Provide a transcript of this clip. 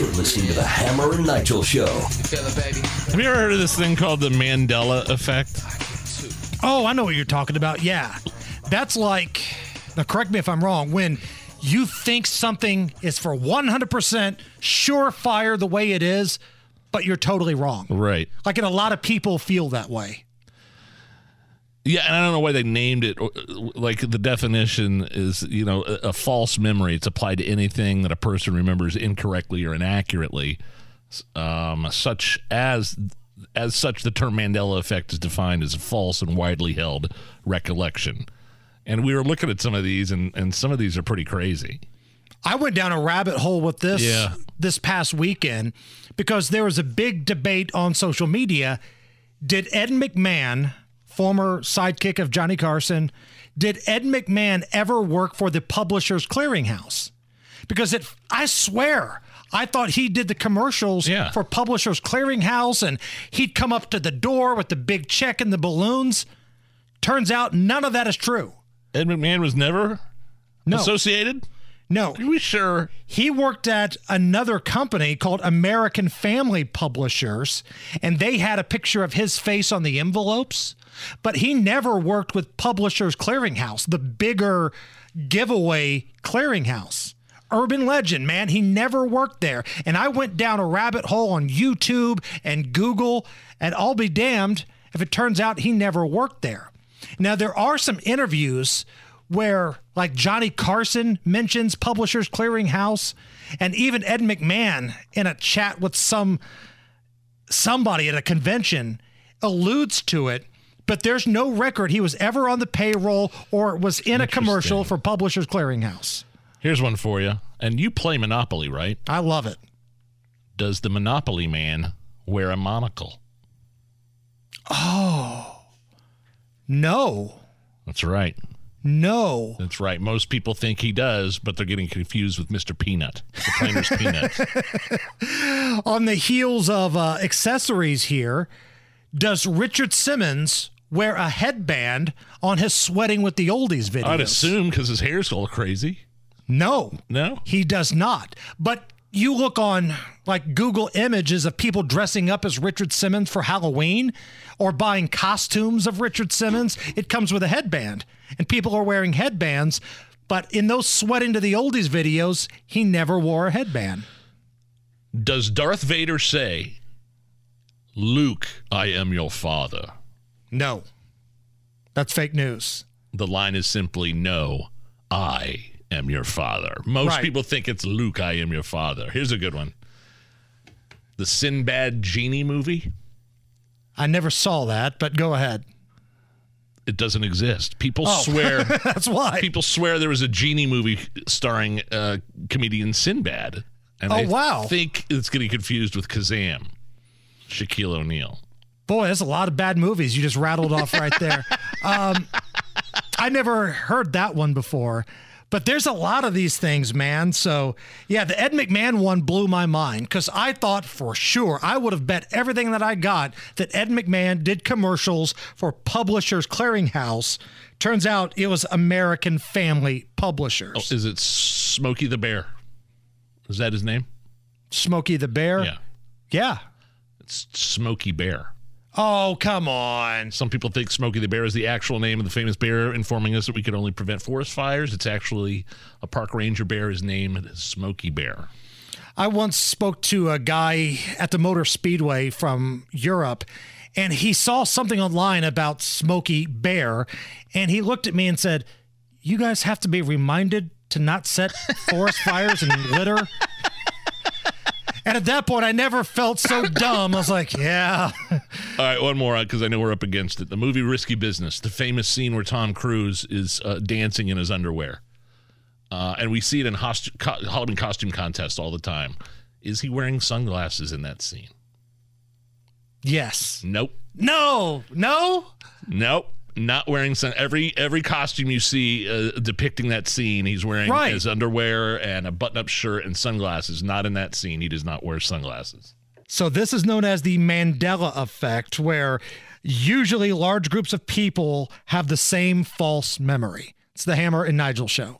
You're listening to the Hammer and Nigel Show. Have you ever heard of this thing called the Mandela effect? Oh, I know what you're talking about. Yeah. That's like, now correct me if I'm wrong, when you think something is for 100% surefire the way it is, but you're totally wrong. Right. Like, and a lot of people feel that way. Yeah, and I don't know why they named it. Like the definition is, you know, a, a, false memory. It's applied to anything that a person remembers incorrectly or inaccurately, um, such as as such. The term Mandela effect is defined as a false and widely held recollection. And we were looking at some of these, and and some of these are pretty crazy. I went down a rabbit hole with this yeah. this past weekend because there was a big debate on social media. Did Ed McMahon former sidekick of Johnny Carson, did Ed McMahon ever work for the Publishers Clearing House? Because it, I swear, I thought he did the commercials yeah. for Publishers Clearing House and he'd come up to the door with the big check and the balloons. Turns out none of that is true. Ed McMahon was never no. associated? No. Are we sure? He worked at another company called American Family Publishers, and they had a picture of his face on the envelopes, but he never worked with Publishers Clearing House, the bigger giveaway clearinghouse. Urban legend, man. He never worked there. And I went down a rabbit hole on YouTube and Google, and I'll be damned if it turns out he never worked there. Now, there are some interviews where like Johnny Carson mentions Publishers Clearing House and even Ed McMahon in a chat with some somebody at a convention alludes to it but there's no record he was ever on the payroll or was in a commercial for Publishers Clearing House. Here's one for you. And you play Monopoly, right? I love it. Does the Monopoly man wear a monocle? Oh. No. That's right. No. That's right. Most people think he does, but they're getting confused with Mr. Peanut, the Peanut. On the heels of uh, accessories here, does Richard Simmons wear a headband on his sweating with the oldies video? I'd assume because his hair's all crazy. No. No? He does not. But you look on like Google images of people dressing up as Richard Simmons for Halloween or buying costumes of Richard Simmons, it comes with a headband. And people are wearing headbands. But in those sweating to the oldies videos, he never wore a headband. Does Darth Vader say, Luke, I am your father? No. That's fake news. The line is simply, No, I am your father. Most Right. people think it's Luke, I am your father. Here's a good one the Sinbad Genie movie. I never saw that, but go ahead. It doesn't exist. People Oh. swear. That's why. People swear there was a genie movie starring uh, comedian Sinbad, and Oh, I wow. think it's getting confused with Kazam, Shaquille O'Neal. Boy, that's a lot of bad movies you just rattled off right there. Um, I never heard that one before, but there's a lot of these things, man. So, yeah, the Ed McMahon one blew my mind because I thought for sure I would have bet everything that I got that Ed McMahon did commercials for Publishers Clearing House. Turns out it was American Family Publishers. Is it Smokey the Bear? Is that his name? Smokey the Bear? Yeah, Yeah. it's Smokey Bear. Oh, come on. Some people think Smokey the Bear is the actual name of the famous bear, informing us that we could only prevent forest fires. It's actually a park ranger bear is named Smokey Bear. I once spoke to a guy at the Motor Speedway from Europe, and he saw something online about Smokey Bear, and he looked at me and said, "You guys have to be reminded to not set forest fires and litter." And at that point, I never felt so dumb. I was like, "Yeah, All right, one more because I know we're up against it. The movie Risky Business, the famous scene where Tom Cruise is uh, dancing in his underwear. Uh, and we see it in host- co- Halloween costume contests all the time. Is he wearing sunglasses in that scene? yes, Nope. no, no." Nope. Not wearing sun. Every every costume you see uh, depicting that scene, he's wearing Right. his underwear and a button-up shirt and sunglasses. Not in that scene. He does not wear sunglasses. So this is known as the Mandela effect, where usually large groups of people have the same false memory. It's the Hammer and Nigel show.